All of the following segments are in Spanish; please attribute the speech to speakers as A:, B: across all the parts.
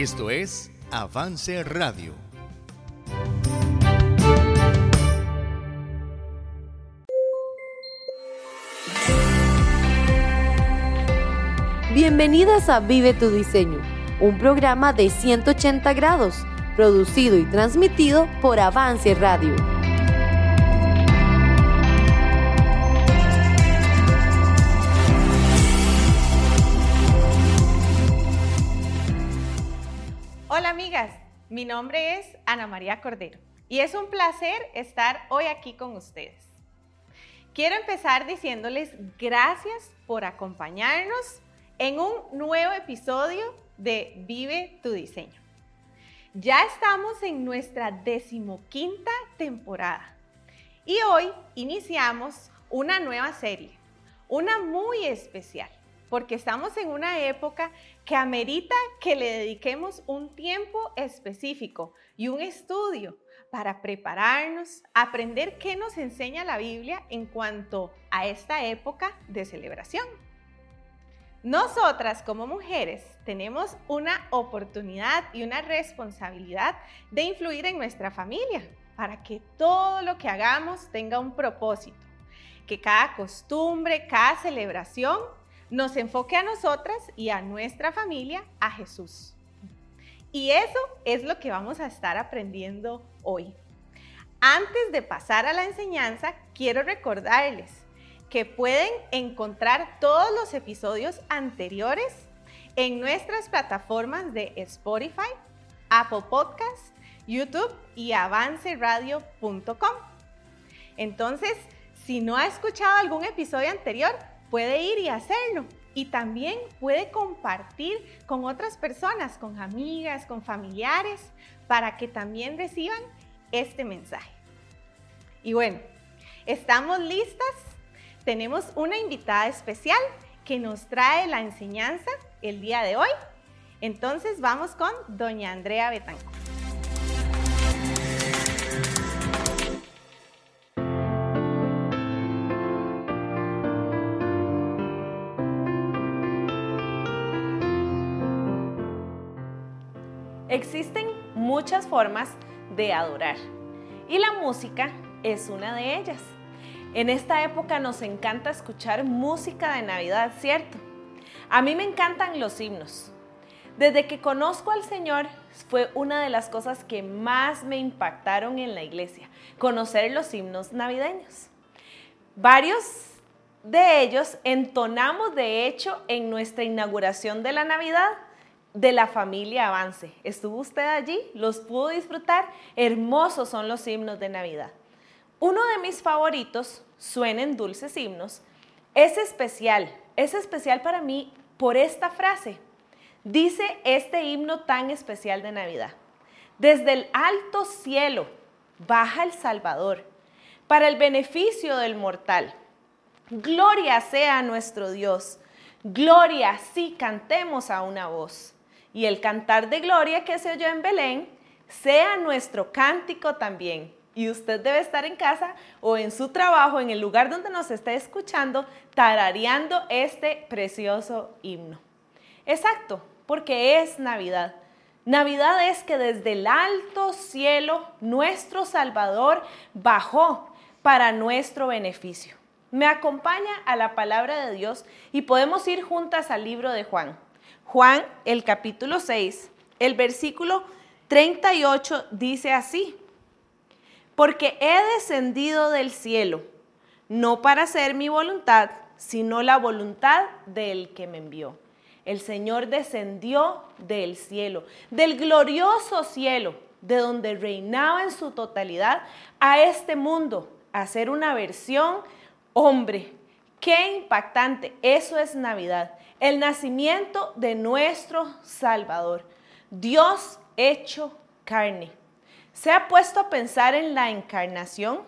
A: Esto es Avance Radio.
B: Bienvenidas a Vive tu Diseño, un programa de 180 grados, producido y transmitido por Avance Radio.
C: Hola amigas, mi nombre es Ana María Cordero y es un placer estar hoy aquí con ustedes. Quiero empezar diciéndoles gracias por acompañarnos en un nuevo episodio de Vive tu Diseño. Ya estamos en nuestra decimoquinta temporada y hoy iniciamos una nueva serie, una muy especial porque estamos en una época que amerita que le dediquemos un tiempo específico y un estudio para prepararnos, aprender qué nos enseña la Biblia en cuanto a esta época de celebración. Nosotras como mujeres tenemos una oportunidad y una responsabilidad de influir en nuestra familia para que todo lo que hagamos tenga un propósito, que cada costumbre, cada celebración nos enfoque a nosotras y a nuestra familia a Jesús. Y eso es lo que vamos a estar aprendiendo hoy. Antes de pasar a la enseñanza, quiero recordarles que pueden encontrar todos los episodios anteriores en nuestras plataformas de Spotify, Apple Podcasts, YouTube y avanceradio.com. Entonces, si no ha escuchado algún episodio anterior, puede ir y hacerlo. Y también puede compartir con otras personas, con amigas, con familiares, para que también reciban este mensaje. Y bueno, ¿estamos listas? Tenemos una invitada especial que nos trae la enseñanza el día de hoy. Entonces vamos con doña Andrea Betancourt.
D: Existen muchas formas de adorar y la música es una de ellas. En esta época nos encanta escuchar música de Navidad, ¿cierto? A mí me encantan los himnos. Desde que conozco al Señor fue una de las cosas que más me impactaron en la iglesia, conocer los himnos navideños. Varios de ellos entonamos de hecho en nuestra inauguración de la Navidad de la familia Avance. ¿Estuvo usted allí? ¿Los pudo disfrutar? Hermosos son los himnos de Navidad. Uno de mis favoritos, Suenen dulces himnos, es especial. Es especial para mí por esta frase. Dice este himno tan especial de Navidad. Desde el alto cielo baja el Salvador para el beneficio del mortal. Gloria sea nuestro Dios. Gloria, sí, cantemos a una voz y el cantar de gloria que se oyó en Belén sea nuestro cántico también. Y usted debe estar en casa o en su trabajo, en el lugar donde nos esté escuchando, tarareando este precioso himno. Exacto, porque es Navidad. Navidad es que desde el alto cielo nuestro Salvador bajó para nuestro beneficio. Me acompaña a la palabra de Dios y podemos ir juntas al libro de Juan. Juan, el capítulo 6, el versículo 38 dice así, porque he descendido del cielo, no para hacer mi voluntad, sino la voluntad del que me envió. El Señor descendió del cielo, del glorioso cielo, de donde reinaba en su totalidad, a este mundo, a hacer una versión hombre. Qué impactante, eso es Navidad el nacimiento de nuestro Salvador, Dios hecho carne. ¿Se ha puesto a pensar en la encarnación?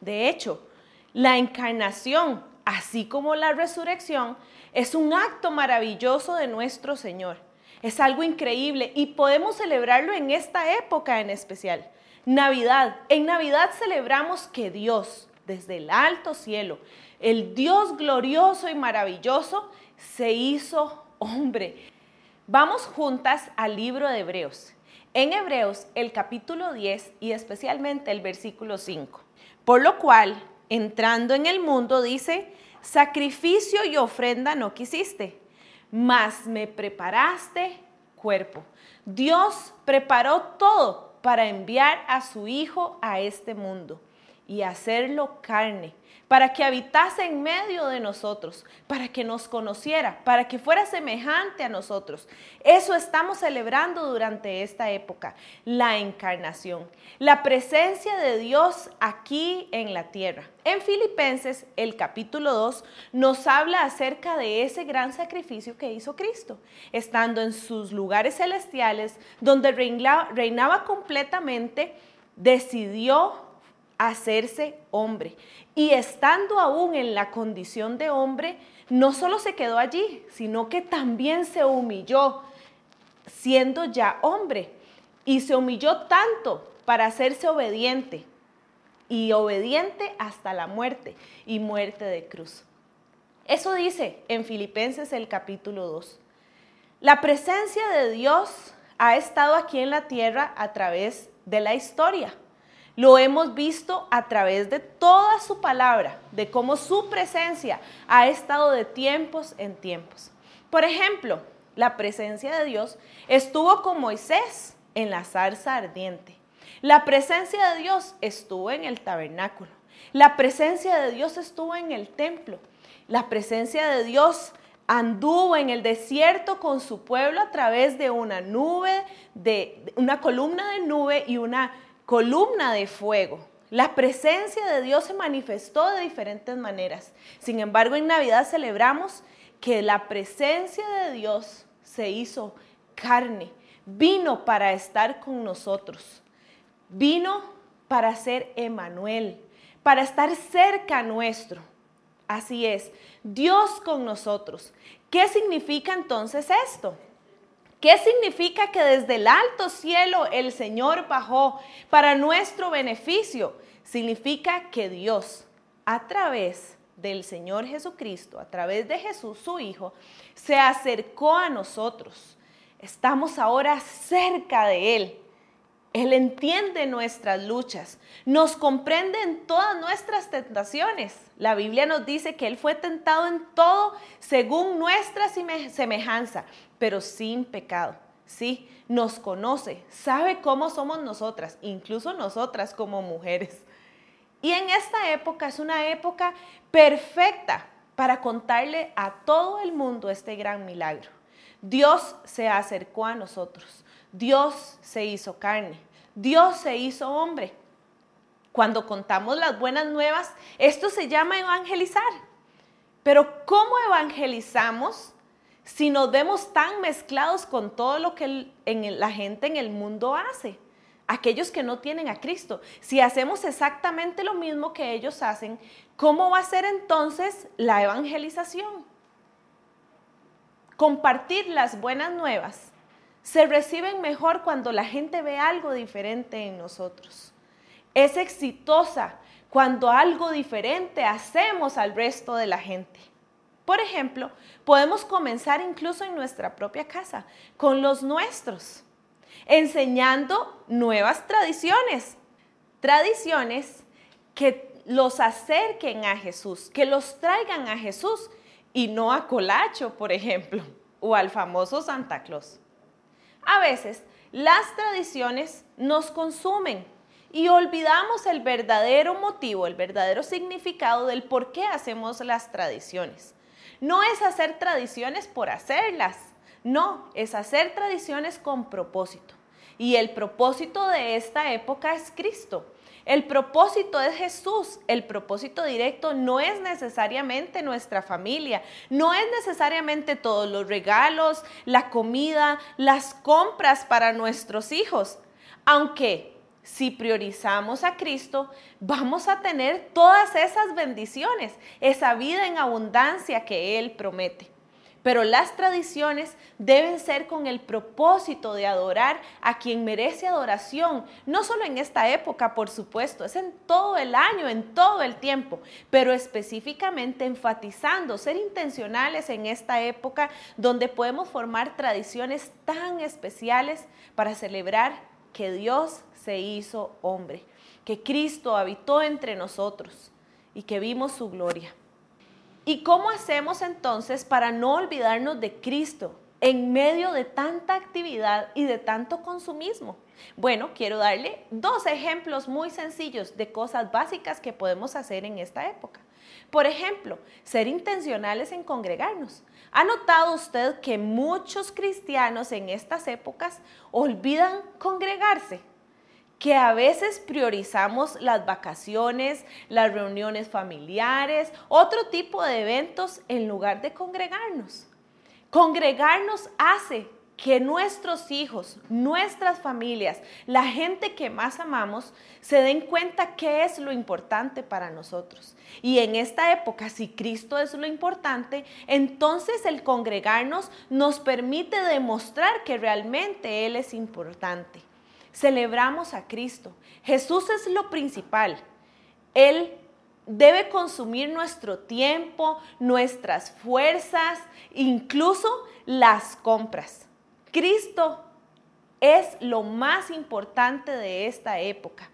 D: De hecho, la encarnación, así como la resurrección, es un acto maravilloso de nuestro Señor. Es algo increíble y podemos celebrarlo en esta época en especial. Navidad. En Navidad celebramos que Dios, desde el alto cielo, el Dios glorioso y maravilloso, se hizo hombre. Vamos juntas al libro de Hebreos. En Hebreos, el capítulo 10 y especialmente el versículo 5. Por lo cual, entrando en el mundo, dice, sacrificio y ofrenda no quisiste, mas me preparaste cuerpo. Dios preparó todo para enviar a su Hijo a este mundo y hacerlo carne para que habitase en medio de nosotros, para que nos conociera, para que fuera semejante a nosotros. Eso estamos celebrando durante esta época, la encarnación, la presencia de Dios aquí en la tierra. En Filipenses, el capítulo 2, nos habla acerca de ese gran sacrificio que hizo Cristo, estando en sus lugares celestiales, donde reinaba, completamente, decidió hacerse hombre. Y estando aún en la condición de hombre, no solo se quedó allí, sino que también se humilló, siendo ya hombre. Y se humilló tanto para hacerse obediente, y obediente hasta la muerte, y muerte de cruz. Eso dice en Filipenses el capítulo 2. La presencia de Dios ha estado aquí en la tierra a través de la historia. Lo hemos visto a través de toda su palabra, de cómo su presencia ha estado de tiempos en tiempos. Por ejemplo, la presencia de Dios estuvo con Moisés en la zarza ardiente. La presencia de Dios estuvo en el tabernáculo. La presencia de Dios estuvo en el templo. La presencia de Dios anduvo en el desierto con su pueblo a través de una nube, de una columna de nube y una columna de fuego. La presencia de Dios se manifestó de diferentes maneras. Sin embargo, en Navidad celebramos que la presencia de Dios se hizo carne, vino para estar con nosotros, vino para ser Emanuel, para estar cerca nuestro. Así es, Dios con nosotros. ¿Qué significa entonces esto? ¿Qué significa que desde el alto cielo el Señor bajó para nuestro beneficio? Significa que Dios, a través del Señor Jesucristo, a través de Jesús, su Hijo, se acercó a nosotros. Estamos ahora cerca de Él. Él entiende nuestras luchas, nos comprende en todas nuestras tentaciones. La Biblia nos dice que Él fue tentado en todo según nuestra semejanza, pero sin pecado. Sí, nos conoce, sabe cómo somos nosotras, incluso nosotras como mujeres. Y en esta época es una época perfecta para contarle a todo el mundo este gran milagro. Dios se acercó a nosotros, Dios se hizo carne, Dios se hizo hombre. Cuando contamos las buenas nuevas, esto se llama evangelizar. Pero ¿cómo evangelizamos si nos vemos tan mezclados con todo lo que la gente en el mundo hace? Aquellos que no tienen a Cristo. Si hacemos exactamente lo mismo que ellos hacen, ¿cómo va a ser entonces la evangelización? Compartir las buenas nuevas se reciben mejor cuando la gente ve algo diferente en nosotros. Es exitosa cuando algo diferente hacemos al resto de la gente. Por ejemplo, podemos comenzar incluso en nuestra propia casa, con los nuestros, enseñando nuevas tradiciones, tradiciones que los acerquen a Jesús, que los traigan a Jesús y no a Colacho, por ejemplo, o al famoso Santa Claus. A veces las tradiciones nos consumen y olvidamos el verdadero motivo, el verdadero significado del por qué hacemos las tradiciones. No es hacer tradiciones por hacerlas, no, es hacer tradiciones con propósito. Y el propósito de esta época es Cristo. El propósito es Jesús. El propósito directo no es necesariamente nuestra familia, no es necesariamente todos los regalos, la comida, las compras para nuestros hijos. Aunque si priorizamos a Cristo, vamos a tener todas esas bendiciones, esa vida en abundancia que Él promete. Pero las tradiciones deben ser con el propósito de adorar a quien merece adoración, no solo en esta época, por supuesto, es en todo el año, en todo el tiempo, pero específicamente enfatizando, ser intencionales en esta época donde podemos formar tradiciones tan especiales para celebrar que Dios se hizo hombre, que Cristo habitó entre nosotros y que vimos su gloria. ¿Y cómo hacemos entonces para no olvidarnos de Cristo en medio de tanta actividad y de tanto consumismo? Bueno, quiero darle dos ejemplos muy sencillos de cosas básicas que podemos hacer en esta época. Por ejemplo, ser intencionales en congregarnos. ¿Ha notado usted que muchos cristianos en estas épocas olvidan congregarse? Que a veces priorizamos las vacaciones, las reuniones familiares, otro tipo de eventos en lugar de congregarnos. Congregarnos hace que nuestros hijos, nuestras familias, la gente que más amamos, se den cuenta qué es lo importante para nosotros. Y en esta época, si Cristo es lo importante, entonces el congregarnos nos permite demostrar que realmente Él es importante celebramos a Cristo. Jesús es lo principal. Él debe consumir nuestro tiempo, nuestras fuerzas, incluso las compras. Cristo es lo más importante de esta época.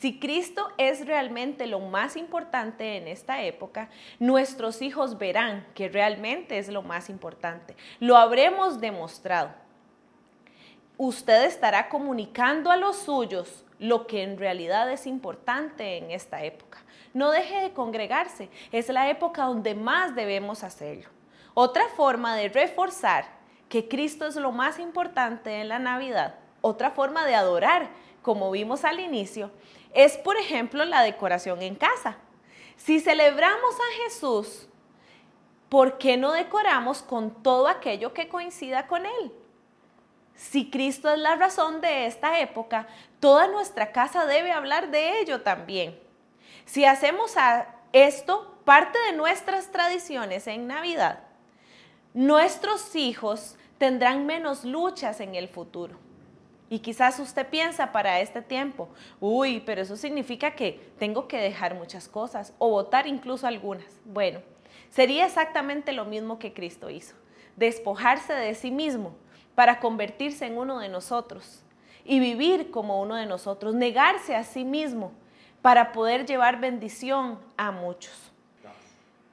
D: Si Cristo es realmente lo más importante en esta época, nuestros hijos verán que realmente es lo más importante. Lo habremos demostrado usted estará comunicando a los suyos lo que en realidad es importante en esta época. No deje de congregarse, es la época donde más debemos hacerlo. Otra forma de reforzar que Cristo es lo más importante en la Navidad, otra forma de adorar, como vimos al inicio, es por ejemplo la decoración en casa. Si celebramos a Jesús, ¿por qué no decoramos con todo aquello que coincida con Él? Si Cristo es la razón de esta época, toda nuestra casa debe hablar de ello también. Si hacemos esto parte de nuestras tradiciones en Navidad, nuestros hijos tendrán menos luchas en el futuro. Y quizás usted piensa para este tiempo, uy, pero eso significa que tengo que dejar muchas cosas o votar incluso algunas. Bueno, sería exactamente lo mismo que Cristo hizo, despojarse de sí mismo para convertirse en uno de nosotros y vivir como uno de nosotros, negarse a sí mismo para poder llevar bendición a muchos.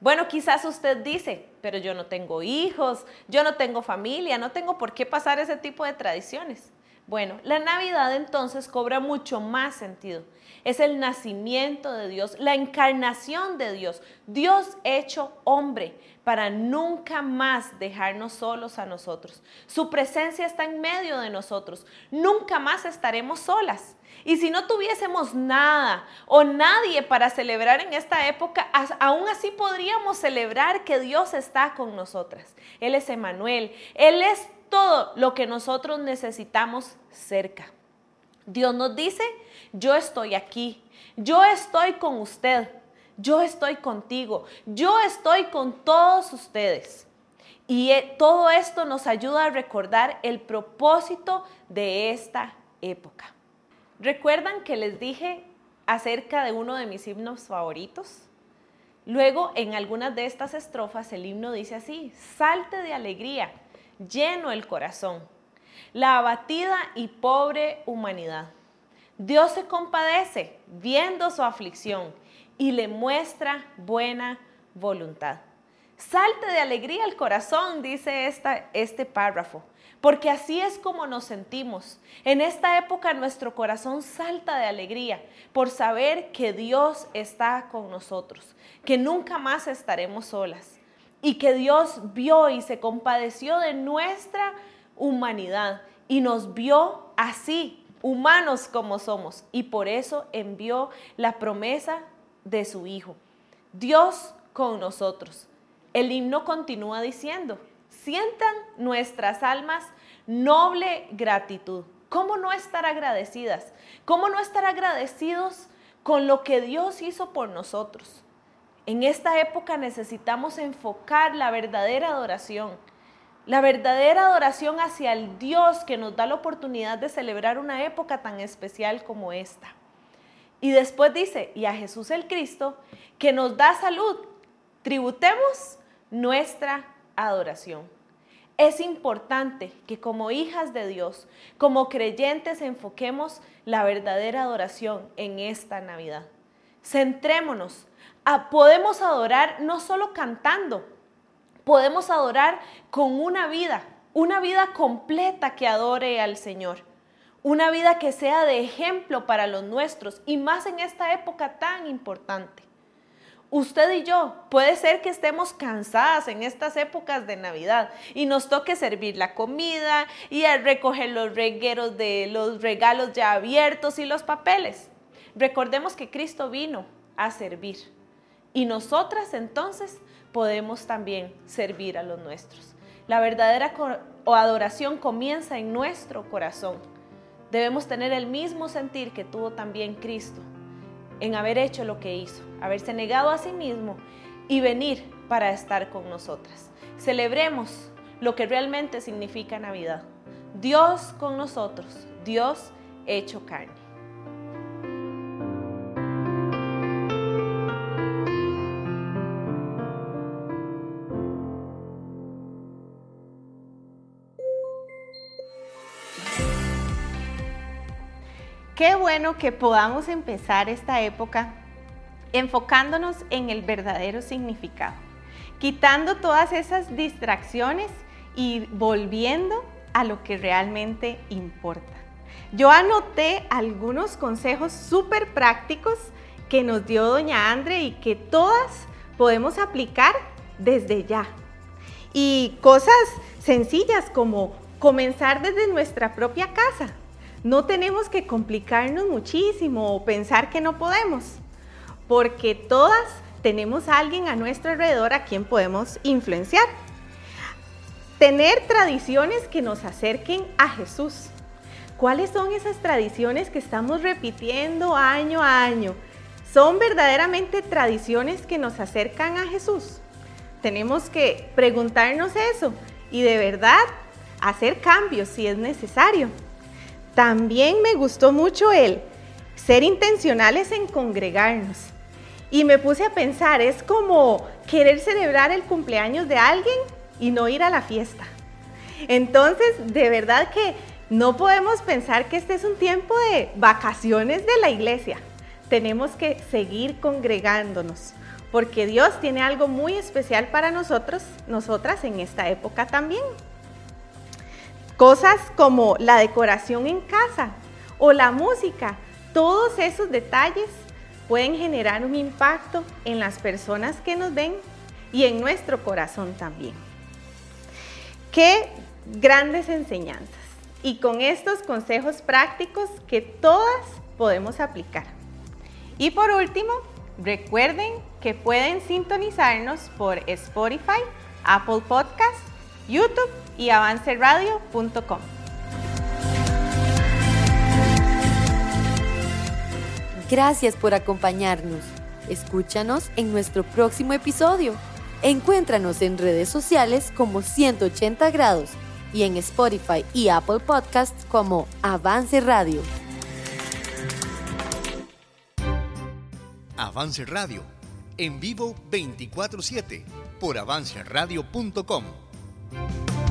D: Bueno, quizás usted dice, pero yo no tengo hijos, yo no tengo familia, no tengo por qué pasar ese tipo de tradiciones. Bueno, la Navidad entonces cobra mucho más sentido. Es el nacimiento de Dios, la encarnación de Dios, Dios hecho hombre, para nunca más dejarnos solos a nosotros. Su presencia está en medio de nosotros. Nunca más estaremos solas. Y si no tuviésemos nada o nadie para celebrar en esta época, aún así podríamos celebrar que Dios está con nosotras. Él es Emanuel. Él es todo lo que nosotros necesitamos cerca. Dios nos dice, yo estoy aquí, yo estoy con usted, yo estoy contigo, yo estoy con todos ustedes. Y eh, todo esto nos ayuda a recordar el propósito de esta época. ¿Recuerdan que les dije acerca de uno de mis himnos favoritos? Luego, en algunas de estas estrofas, el himno dice así, salte de alegría, lleno el corazón, la abatida y pobre humanidad. Dios se compadece viendo su aflicción y le muestra buena voluntad. Salte de alegría el corazón, dice esta, este párrafo, porque así es como nos sentimos. En esta época nuestro corazón salta de alegría por saber que Dios está con nosotros, que nunca más estaremos solas y que Dios vio y se compadeció de nuestra humanidad y nos vio así, humanos como somos, y por eso envió la promesa de su Hijo. Dios con nosotros. El himno continúa diciendo, sientan nuestras almas noble gratitud. ¿Cómo no estar agradecidas? ¿Cómo no estar agradecidos con lo que Dios hizo por nosotros? En esta época necesitamos enfocar la verdadera adoración, la verdadera adoración hacia el Dios que nos da la oportunidad de celebrar una época tan especial como esta. Y después dice, y a Jesús el Cristo, que nos da salud, tributemos nuestra adoración. Es importante que como hijas de Dios, como creyentes, enfoquemos la verdadera adoración en esta Navidad. Centrémonos. A, podemos adorar no solo cantando, podemos adorar con una vida, una vida completa que adore al Señor. Una vida que sea de ejemplo para los nuestros y más en esta época tan importante usted y yo, puede ser que estemos cansadas en estas épocas de Navidad y nos toque servir la comida y recoger los regueros de los regalos ya abiertos y los papeles. Recordemos que Cristo vino a servir y nosotras entonces podemos también servir a los nuestros. La verdadera adoración comienza en nuestro corazón. Debemos tener el mismo sentir que tuvo también Cristo en haber hecho lo que hizo, haberse negado a sí mismo y venir para estar con nosotras. Celebremos lo que realmente significa Navidad. Dios con nosotros, Dios hecho carne.
C: Qué bueno que podamos empezar esta época enfocándonos en el verdadero significado, quitando todas esas distracciones y volviendo a lo que realmente importa. Yo anoté algunos consejos súper prácticos que nos dio doña Andre y que todas podemos aplicar desde ya. Y cosas sencillas como comenzar desde nuestra propia casa, no tenemos que complicarnos muchísimo o pensar que no podemos, porque todas tenemos a alguien a nuestro alrededor a quien podemos influenciar. Tener tradiciones que nos acerquen a Jesús. ¿Cuáles son esas tradiciones que estamos repitiendo año a año? ¿Son verdaderamente tradiciones que nos acercan a Jesús? Tenemos que preguntarnos eso y de verdad hacer cambios si es necesario. También me gustó mucho el ser intencionales en congregarnos. Y me puse a pensar, es como querer celebrar el cumpleaños de alguien y no ir a la fiesta. Entonces, de verdad que no podemos pensar que este es un tiempo de vacaciones de la iglesia. Tenemos que seguir congregándonos, porque Dios tiene algo muy especial para nosotros, nosotras en esta época también. Cosas como la decoración en casa o la música, todos esos detalles pueden generar un impacto en las personas que nos ven y en nuestro corazón también. Qué grandes enseñanzas y con estos consejos prácticos que todas podemos aplicar. Y por último, recuerden que pueden sintonizarnos por Spotify, Apple Podcasts, YouTube y avanceradio.com.
B: Gracias por acompañarnos. Escúchanos en nuestro próximo episodio. Encuéntranos en redes sociales como 180 grados y en Spotify y Apple Podcasts como Avance Radio.
A: Avance Radio, en vivo 24/7 por avanceradio.com. Thank you.